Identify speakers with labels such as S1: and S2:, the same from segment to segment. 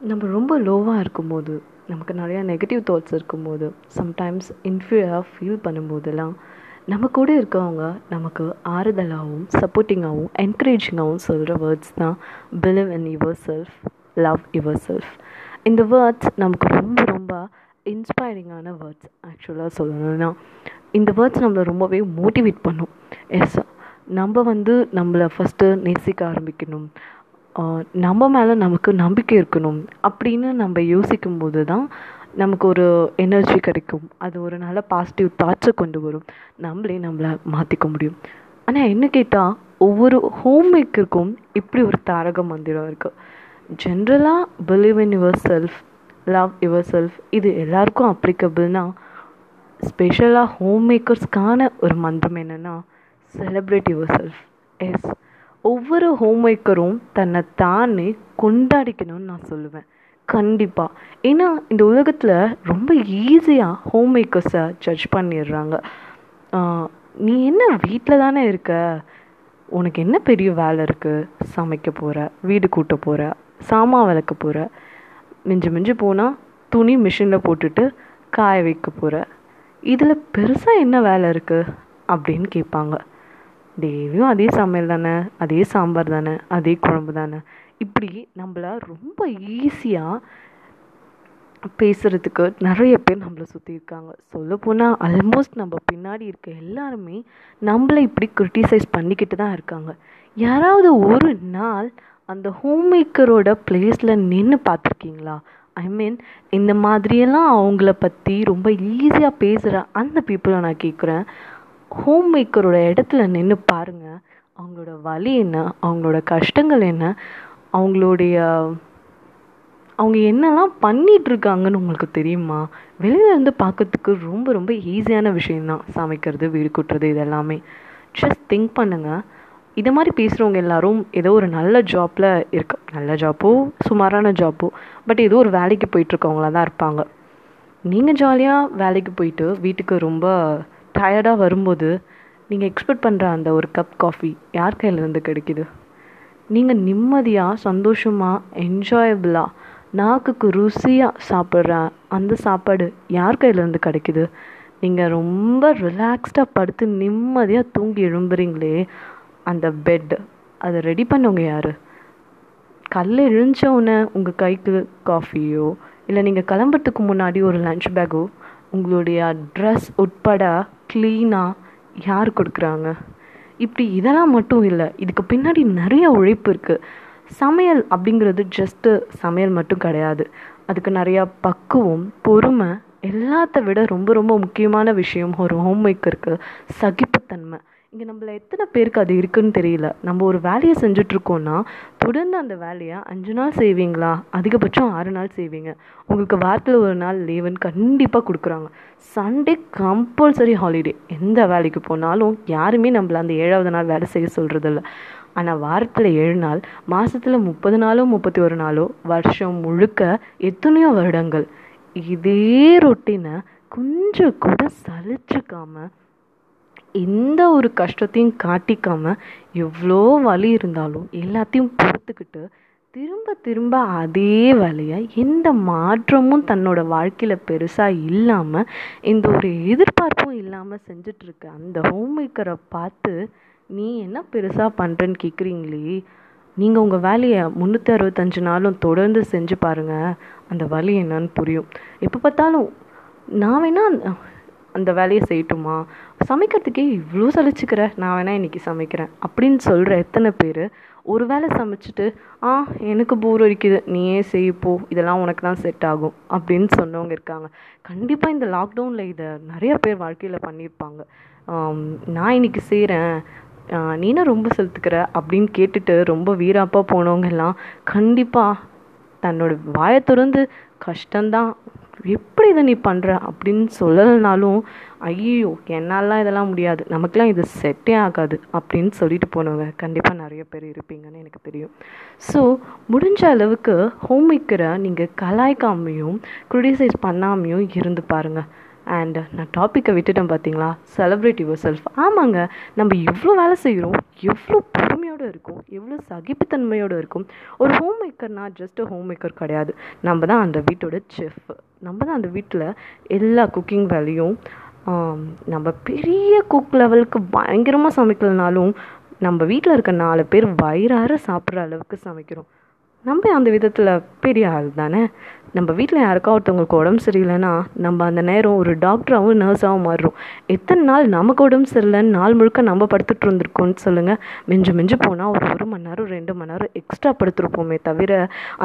S1: நம்ம ரொம்ப லோவாக இருக்கும்போது நமக்கு நிறையா நெகட்டிவ் தாட்ஸ் இருக்கும்போது சம்டைம்ஸ் இன்ஃபீரியராக ஃபீல் பண்ணும்போதெல்லாம் நம்ம கூட இருக்கவங்க நமக்கு ஆறுதலாகவும் சப்போர்ட்டிங்காகவும் என்கரேஜிங்காகவும் சொல்கிற வேர்ட்ஸ் தான் believe in yourself love yourself இந்த வேர்ட்ஸ் நமக்கு ரொம்ப ரொம்ப இன்ஸ்பைரிங்கான வேர்ட்ஸ் ஆக்சுவலாக சொல்லணும்னா இந்த வேர்ட்ஸ் நம்மளை ரொம்பவே மோட்டிவேட் பண்ணும். எஸ் நம்ம வந்து நம்மளை ஃபஸ்ட்டு நேசிக்க ஆரம்பிக்கணும். நம்ம மேலே நமக்கு நம்பிக்கை இருக்கணும் அப்படின்னு நம்ம யோசிக்கும் போது தான் நமக்கு ஒரு எனர்ஜி கிடைக்கும். அது ஒரு நல்ல பாசிட்டிவ் தாட்ஸை கொண்டு வரும். நம்மளே நம்மளை மாற்றிக்க முடியும். ஆனால் என்ன கேட்டால் ஒவ்வொரு ஹோம் மேக்கருக்கும் இப்படி ஒரு தாரக மந்திரம் இருக்குது ஜென்ரலாக believe in yourself love yourself இது எல்லாருக்கும் அப்ளிகபிள்னா ஸ்பெஷலாக ஹோம் மேக்கர்ஸ்க்கான ஒரு மந்திரம் என்னென்னா செலிப்ரேட் யுவர் செல்ஃப் எஸ் ஒவ்வொரு ஹோம் மேக்கரும் தன்னை தானே கொண்டாடிக்கணும்னு நான் சொல்லுவேன். கண்டிப்பாக ஏன்னா இந்த உலகத்தில் ரொம்ப ஈஸியாக ஹோம் மேக்கர்ஸை ஜட்ஜ் பண்ணிடுறாங்க. நீ என்ன வீட்டில் தானே இருக்க? உனக்கு என்ன பெரிய வேலை இருக்குது சமைக்க போகிற வீடு கூட்ட போகிற சாமான் விளக்க போகிற மிஞ்சி மிஞ்சி போனால் துணி மிஷினில் போட்டுட்டு காய வைக்க போகிற இதில் பெருசாக என்ன வேலை இருக்குது அப்படின்னு கேட்பாங்க. டெய்லியும் அதே சமையல் தானே அதே சாம்பார் தானே அதே குழம்பு தானே. இப்படி நம்மள ரொம்ப ஈஸியாக பேசுகிறதுக்கு நிறைய பேர் நம்மளை சுற்றி இருக்காங்க. சொல்லப்போனால் ஆல்மோஸ்ட் நம்ம பின்னாடி இருக்க எல்லாருமே நம்மளை இப்படி க்ரிட்டிசைஸ் பண்ணிக்கிட்டு தான் இருக்காங்க. யாராவது ஒரு நாள் அந்த ஹோம் மேக்கரோட பிளேஸில் நின்று பார்த்துருக்கீங்களா? ஐ மீன் இந்த மாதிரியெல்லாம் அவங்கள பற்றி ரொம்ப ஈஸியாக பேசுகிற அந்த பீப்புளை நான் கேட்குறேன் ஹோம் மேக்கரோட இடத்துல நின்று பாருங்கள் அவங்களோட வலி என்ன? அவங்களோட கஷ்டங்கள் என்ன? அவங்களுடைய அவங்க என்னெல்லாம் பண்ணிகிட்ருக்காங்கன்னு உங்களுக்கு தெரியுமா? வெளியிலேருந்து பார்க்கறதுக்கு ரொம்ப ரொம்ப ஈஸியான விஷயந்தான் சமைக்கிறது வீடு கூட்டுறது இதெல்லாமே. ஜஸ்ட் திங்க் பண்ணுங்கள் இதை மாதிரி பேசுகிறவங்க எல்லாரும் ஏதோ ஒரு நல்ல ஜாப்பில் இருக்க நல்ல ஜாப்போ சுமாரான ஜாப்போ பட் ஏதோ ஒரு வேலைக்கு போயிட்டுருக்கவங்களா தான் இருப்பாங்க. நீங்கள் ஜாலியாக வேலைக்கு போயிட்டு வீட்டுக்கு ரொம்ப டயர்டாக வரும்போது நீங்கள் எக்ஸ்பெக்ட் பண்ணுற அந்த ஒரு கப் காஃபி யார் கையிலேருந்து கிடைக்கிது? நீங்கள் நிம்மதியாக சந்தோஷமாக என்ஜாயபிளாக நாக்குக்கு ருசியாக சாப்பிட்ற அந்த சாப்பாடு யார் கையிலேருந்து கிடைக்கிது? நீங்கள் ரொம்ப ரிலாக்ஸ்டாக படுத்து நிம்மதியாக தூங்கி எழும்புறீங்களே அந்த பெட் அதை ரெடி பண்ணவங்க யார்? கல்ல எழுந்தவுடனே உங்கள் கைக்கு காஃபியோ இல்லை நீங்கள் கிளம்புறதுக்கு முன்னாடி ஒரு லன்ச் பேக்கோ உங்களுடைய ட்ரெஸ் உட்பட க்ளீனாக யார் கொடுக்குறாங்க? இப்படி இதெல்லாம் மட்டும் இல்லை இதுக்கு பின்னாடி நிறைய உழைப்பு இருக்குது சமையல் அப்படிங்கிறது ஜஸ்ட்டு சமையல் மட்டும் கிடையாது. அதுக்கு நிறையா பக்குவம் பொறுமை எல்லாத்த விட ரொம்ப ரொம்ப முக்கியமான விஷயம் ஒரு ஹோம் மேக்கருக்கு சகிப்புத்தன்மை. இங்கே நம்மள எத்தனை பேருக்கு அது இருக்குன்னு தெரியல. நம்ம ஒரு வேலையை செஞ்சுட்ருக்கோன்னா தொடர்ந்து அந்த வேலையை அஞ்சு நாள் செய்வீங்களா? அதிகபட்சம் ஆறு நாள் செய்வீங்க. உங்களுக்கு வாரத்தில் ஒரு நாள் லீவுன்னு கண்டிப்பாக கொடுக்குறாங்க. சண்டே கம்பல்சரி ஹாலிடே எந்த வேலைக்கு போனாலும் யாருமே நம்மள அந்த ஏழாவது நாள் வேலை செய்ய சொல்கிறதில்ல ஆனால் வாரத்தில் ஏழு நாள் மாதத்தில் முப்பது நாளோ முப்பத்தி ஒரு நாளோ வருஷம் முழுக்க எத்தனையோ வருடங்கள். இதே ரொட்டீனை கொஞ்சம் கூட சலிச்சுக்காமல் எந்த ஒரு கஷ்டத்தையும் காட்டிக்காம எவ்வளோ வலி இருந்தாலும் எல்லாத்தையும் பொறுத்துக்கிட்டு திரும்ப திரும்ப அதே வேலையை எந்த மாற்றமும் தன்னோட வாழ்க்கையில் பெருசாக இல்லாமல் இந்த ஒரு எதிர்பார்ப்பும் இல்லாமல் செஞ்சிட்ருக்க அந்த ஹோம் மேக்கரை பார்த்து நீ என்ன பெருசாக பண்ணுறேன்னு கேட்குறீங்களே நீங்கள் உங்கள் வேலையை முந்நூற்றி அறுபத்தஞ்சு நாளும் தொடர்ந்து செஞ்சு பாருங்கள் அந்த வலி என்னன்னு புரியும். எப்போ பார்த்தாலும் நான் வேணால் அந்த வேலையை செய்யட்டுமா? சமைக்கிறதுக்கே இவ்வளோ சலிச்சுக்கிற. நான் வேணால் இன்றைக்கி சமைக்கிறேன். அப்படின்னு சொல்கிற எத்தனை பேர் ஒரு வேளை சமைச்சிட்டு ஆ எனக்கு போர் அடிக்குது. நீயே செய்யப்போ இதெல்லாம் உனக்கு தான் செட் ஆகும். அப்படின்னு சொன்னவங்க இருக்காங்க. கண்டிப்பாக இந்த லாக்டவுனில் இதை நிறைய பேர் வாழ்க்கையில் பண்ணியிருப்பாங்க. நான் இன்றைக்கி செய்கிறேன் நீனும் ரொம்ப செலுத்துக்கிற அப்படின்னு கேட்டுட்டு ரொம்ப வீராப்பாக போனவங்கெல்லாம் கண்டிப்பாக தன்னோட வாயை திறந்து கஷ்டம்தான். எப்படி இதை நீ பண்ணுற அப்படின்னு சொல்லலைனாலும் ஐயோ என்னாலாம் இதெல்லாம் முடியாது. நமக்குலாம் இது செட்டே ஆகாது அப்படின்னு சொல்லிட்டு போனவங்க கண்டிப்பாக நிறைய பேர் இருப்பீங்கன்னு எனக்கு தெரியும். ஸோ முடிஞ்ச அளவுக்கு ஹோம் மேக்கரை நீங்கள் கலாய்க்காமையும் க்ரிட்டிசைஸ் பண்ணாமையும் இருந்து பாருங்கள் அண்ட் நான் டாப்பிக்கை விட்டுட்டேன் பார்த்தீங்களா செலப்ரேட் யுவர் செல்ஃப் ஆமாங்க நம்ம எவ்வளோ வேலை செய்கிறோம் எவ்வளோ பொறுமையோடு இருக்கும் எவ்வளோ சகிப்புத்தன்மையோடு இருக்கும். ஒரு ஹோம் மேக்கர்னால் ஜஸ்ட் ஹோம் மேக்கர் கிடையாது. நம்ம தான் அந்த வீட்டோட செஃப் நம்ம தான் அந்த வீட்டில் எல்லா குக்கிங் வேலையும் நம்ம பெரிய குக் லெவலுக்கு பயங்கரமாக சமைக்கலனாலும் நம்ம வீட்டில் இருக்க நாலு பேர் வயிறார சாப்பிட்ற அளவுக்கு சமைக்கிறோம். நம்ம அந்த விதத்தில் பெரிய ஆள் தானே? நம்ம வீட்டில் யாருக்கா ஒருத்தவங்களுக்கு உடம்பு சரியில்லைன்னா நம்ம அந்த நேரம் ஒரு டாக்டராகவும் நர்ஸாகவும் மாறுறோம். எத்தனை நாள் நமக்கு உடம்பு சரியில்லைன்னு நாள் முழுக்க நம்ம படுத்துட்டு இருந்திருக்கோம்னு சொல்லுங்கள் மிஞ்சு மிஞ்சு போனால் ஒரு ஒரு மணி நேரம் ரெண்டு மணி நேரம் எக்ஸ்ட்ரா படுத்துருப்போமே தவிர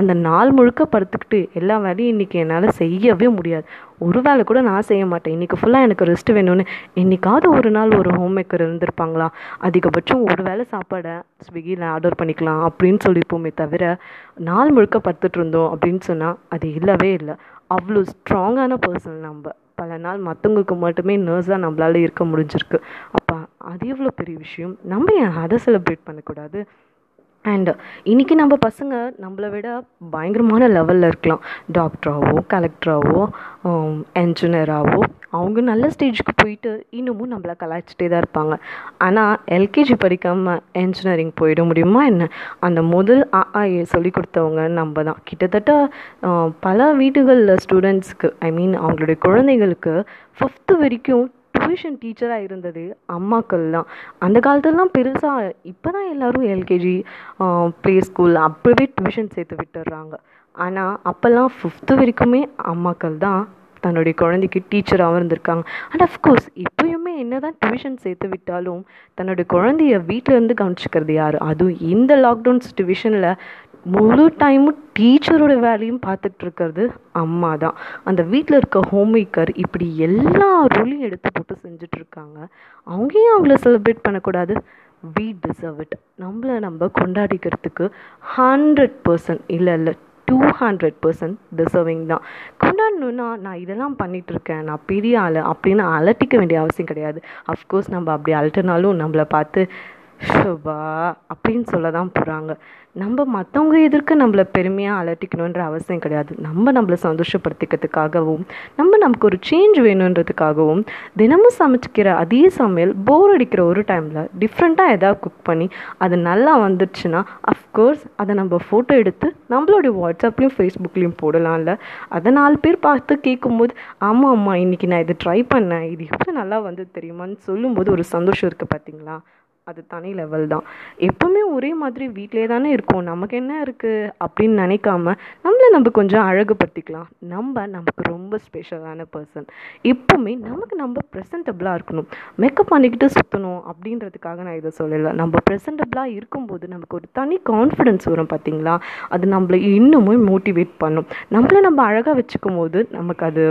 S1: அந்த நாள் முழுக்க படுத்துக்கிட்டு எல்லா வேலையும் இன்றைக்கி என்னால் செய்யவே முடியாது. ஒரு வேலை கூட நான் செய்ய மாட்டேன். இன்றைக்கி ஃபுல்லாக எனக்கு ரெஸ்ட் வேணும்னு. என்றைக்காவது ஒரு நாள் ஒரு ஹோம் மேக்கர் இருந்திருப்பாங்களா? அதிகபட்சம் ஒரு வேளை சாப்பாடை ஸ்விக்கியில் ஆர்டர் பண்ணிக்கலாம் அப்படின்னு சொல்லியிருப்போமே தவிர நாள் முழுக்க படுத்துட்டு இருந்தோம் அப்படின்னு சொன்னால் அது இல்லவே இல்லை. அவ்வளோ ஸ்ட்ராங்கான பர்சன் நம்ம. பல நாள் மற்றவங்களுக்கு மட்டுமே நர்ஸாக நம்மளால் இருக்க முடிஞ்சிருக்கு. அப்போ அது எவ்வளோ பெரிய விஷயம்? நம்ம ஏன் அதை செலிப்ரேட் பண்ணக்கூடாது? அண்ட் இன்றைக்கி நம்ம பசங்க நம்மளை விட பயங்கரமான லெவலில் இருக்கலாம். டாக்டராகவோ கலெக்டராகவோ என்ஜினியராகவோ அவங்க நல்ல ஸ்டேஜுக்கு போயிட்டு இன்னமும் நம்மளை கலாய்ச்சிட்டே தான் இருப்பாங்க. ஆனால் எல்கேஜி படிக்காமல் என்ஜினியரிங் போயிட முடியுமா என்ன? அந்த முதல் ஆஏ சொல்லி கொடுத்தவங்க நம்ம தான். கிட்டத்தட்ட uh, பல வீடுகளில் ஸ்டூடெண்ட்ஸ்க்கு ஐ மீன் அவங்களுடைய குழந்தைகளுக்கு ஃபிஃப்த்து வரைக்கும் டியூஷன் டீச்சராக இருந்தது அம்மாக்கள் தான். அந்த காலத்துலலாம் பெருசாக இப்போ தான் எல்லோரும் எல்கேஜி ப்ளே ஸ்கூல் அப்போவே டியூஷன் சேர்த்து விட்டுடுறாங்க ஆனால் அப்போல்லாம் ஃபிஃப்த்து வரைக்குமே அம்மாக்கள் தான் தன்னுடைய குழந்தைக்கு டீச்சராகவும் இருந்திருக்காங்க. அண்ட் அஃப்கோர்ஸ் இப்போயுமே என்ன தான் டியூஷன் சேர்த்து விட்டாலும் தன்னுடைய குழந்தைய வீட்டிலேருந்து கவனிச்சிக்கிறது யார்? அதுவும் இந்த லாக்டவுன் சுச்சுவேஷனில் முழு டைமும் டீச்சரோட வேலையும் பார்த்துட்டு இருக்கிறது அம்மா தான் அந்த வீட்டில் இருக்க ஹோம் மேக்கர் இப்படி எல்லா ரோலையும் எடுத்து போட்டு செஞ்சிட்ருக்காங்க அவங்க ஏன் அவங்கள செலிப்ரேட் பண்ணக்கூடாது. வி டிசர்வ் இட் நம்மளை நம்ம கொண்டாடிக்கிறதுக்கு ஹண்ட்ரட் பர்சன்ட் இல்லை இல்லை டூ ஹண்ட்ரட் பர்சன்ட் டிசர்விங் தான். கொண்டாடணுன்னா நான் இதெல்லாம் பண்ணிகிட்ருக்கேன் நான் பெரிய ஆள் அப்படின்னு அலட்டிக்க வேண்டிய அவசியம் கிடையாது. அஃப்கோர்ஸ் நம்ம அப்படி அலட்டினாலும் நம்மளை பார்த்து ஷோபா அப்படின்னு சொல்ல தான் போகிறாங்க நம்ம மற்றவங்க எதிர்க்க நம்மளை பெருமையாக அலட்டிக்கணுன்ற அவசியம் கிடையாது. நம்ம நம்மளை சந்தோஷப்படுத்திக்கிறதுக்காகவும் நம்ம நமக்கு ஒரு சேஞ்ச் வேணுன்றதுக்காகவும் தினமும் சமைச்சிக்கிற அதே சமையல் போர் அடிக்கிற ஒரு டைமில் டிஃப்ரெண்ட்டாக எதாவது குக் பண்ணி அது நல்லா வந்துடுச்சுன்னா அஃப்கோர்ஸ் அதை நம்ம ஃபோட்டோ எடுத்து நம்மளுடைய வாட்ஸ்அப்லேயும் ஃபேஸ்புக்லேயும் போடலாம்ல. அதை நாலு பேர் பார்த்து கேட்கும்போது ஆமாம் ஆமாம் இன்றைக்கி நான் இதை ட்ரை பண்ணேன். இது எவ்வளோ நல்லா வந்து தெரியுமான்னு? சொல்லும்போது ஒரு சந்தோஷம் இருக்குது பார்த்தீங்களா அது தனி லெவல் தான். எப்போவுமே ஒரே மாதிரி வீட்டிலே தானே இருக்கோம். நமக்கு என்ன இருக்குது அப்படின்னு நினைக்காம நம்மளை நம்ம கொஞ்சம் அழகுபடுத்திக்கலாம். நம்ம நமக்கு ரொம்ப ஸ்பெஷலான பர்சன் எப்போவுமே நமக்கு நம்ம ப்ரெசன்டபுளாக இருக்கணும். மேக்கப் பண்ணிக்கிட்டு சுற்றணும் அப்படின்றதுக்காக நான் இதை சொல்லலை. நம்ம ப்ரெசன்டபுளாக இருக்கும்போது நமக்கு ஒரு தனி கான்ஃபிடென்ஸ் வரும் பார்த்தீங்களா அது நம்மளை இன்னமும் மோட்டிவேட் பண்ணும். நம்மளை நம்ம அழகாக வச்சுக்கும் போது நமக்கு அது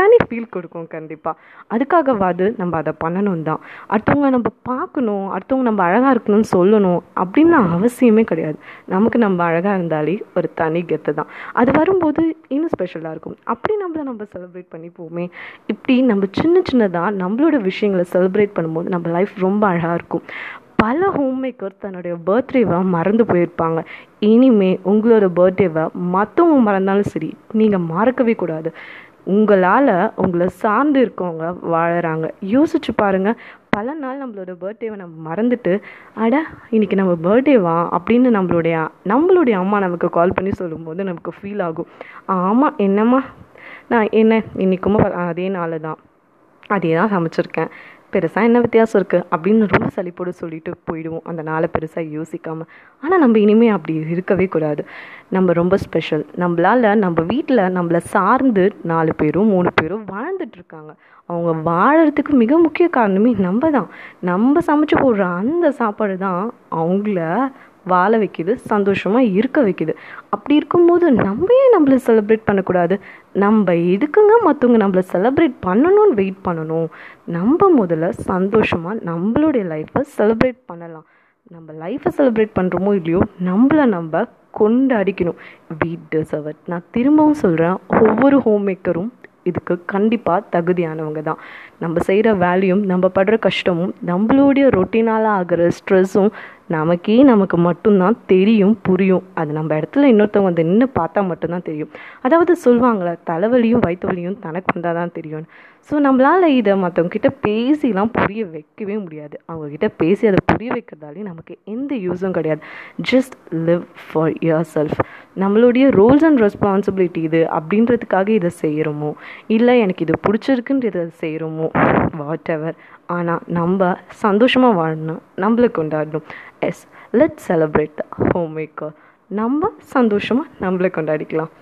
S1: தனி ஃபீல் கொடுக்கும் கண்டிப்பாக அதுக்காகவாது நம்ம அதை பண்ணணும் தான் அடுத்தவங்க நம்ம பார்க்கணும் அடுத்தவங்க நம்ம அழகாக இருக்கணும்னு சொல்லணும் அப்படின்னு அவசியமே கிடையாது. நமக்கு நம்ம அழகாக இருந்தாலே ஒரு தனி கெத்து தான். அது வரும்போது இன்னும் ஸ்பெஷலாக இருக்கும். அப்படி நம்மளை நம்ம செலிப்ரேட் பண்ணிப்போமே. இப்படி நம்ம சின்ன சின்னதாக நம்மளோட விஷயங்களை செலிப்ரேட் பண்ணும்போது நம்ம லைஃப் ரொம்ப அழகாக இருக்கும். பல ஹோம் மேக்கர் தன்னுடைய பர்த்டேவை மறந்து போயிருப்பாங்க. இனிமே உங்களோட பர்த்டேவை மற்றவங்க மறந்தாலும் சரி நீங்கள் மறக்கவே கூடாது. உங்களால் உங்களை சார்ந்து இருக்கவங்க வாழறாங்க. யோசிச்சு பாருங்கள் பல நாள் நம்மளோட பர்த்டேவை நம்ம மறந்துட்டு அட இன்றைக்கி நம்ம பர்த்டேவா அப்படின்னு நம்மளுடைய நம்மளுடைய அம்மா நமக்கு கால் பண்ணி சொல்லும்போது நமக்கு ஃபீல் ஆகும். ஆமாம் என்னம்மா? நான் என்ன இன்னைக்குமா? அதே நாள் தான் அதே தான் சமைச்சிருக்கேன். பெருசாக என்ன வித்தியாசம் இருக்குது அப்படின்னு ரொம்ப சளிப்போடு சொல்லிட்டு போயிடுவோம். அந்த நாளை பெருசாக யோசிக்காமல் ஆனால் நம்ம இனிமேல் அப்படி இருக்கவே கூடாது. நம்ம ரொம்ப ஸ்பெஷல் நம்மளால் நம்ம வீட்டில் நம்மளை சார்ந்து நாலு பேரும் மூணு பேரும் வாழ்ந்துட்டுருக்காங்க அவங்க வாழறதுக்கு மிக முக்கிய காரணமே நம்ம தான். நம்ம சமைச்சு போடுற அந்த சாப்பாடு தான் அவங்கள வாழ வைக்குது சந்தோஷமாக இருக்க வைக்குது. அப்படி இருக்கும்போது நம்ம ஏன் நம்மளை செலிப்ரேட் பண்ணக்கூடாது. நம்ம எதுக்குங்க மற்றவங்க நம்மளை செலிப்ரேட் பண்ணணும்னு வெயிட் பண்ணணும்? நம்ம முதல்ல சந்தோஷமாக நம்மளுடைய லைஃப்பை செலிப்ரேட் பண்ணலாம். நம்ம லைஃப்பை செலிப்ரேட் பண்ணுறோமோ இல்லையோ நம்மளை நம்ம கொண்டாடிக்கணும். வீட் டிசர்வ் நான் திரும்பவும் சொல்கிறேன் ஒவ்வொரு ஹோம் மேக்கரும் இதுக்கு கண்டிப்பாக தகுதியானவங்க தான். நம்ம செய்கிற வேலையும் நம்ம படுற கஷ்டமும் நம்மளுடைய ரொட்டீனால் ஆகிற ஸ்ட்ரெஸ்ஸும் நமக்கே நமக்கு மட்டும்தான் தெரியும் புரியும். அது நம்ம இடத்துல இன்னொருத்தவங்க வந்து நின்று பார்த்தா மட்டும்தான் தெரியும். அதாவது சொல்லுவாங்களே தலைவலியும் வயிற்று வலியும் தனக்கு வந்தால் தான் தெரியும் ஸோ நம்மளால் இதை மற்றவங்கக்கிட்ட பேசிலாம் புரிய வைக்கவே முடியாது. அவங்கக்கிட்ட பேசி அதை புரிய வைக்கிறதாலே நமக்கு எந்த யூஸும் கிடையாது. Just live for yourself நம்மளுடைய ரோல்ஸ் அண்ட் ரெஸ்பான்சிபிலிட்டி இது அப்படின்றதுக்காக இதை செய்கிறோமோ இல்லை எனக்கு இது பிடிச்சிருக்குன்றத செய்கிறோமோ வாட் எவர் ஆனால் நம்ம சந்தோஷமாக வாழணும். நம்மளை கொண்டாடணும். Yes let celebrate the homemaker நம்ம சந்தோஷமாக நம்மளை கொண்டாடிக்கலாம்.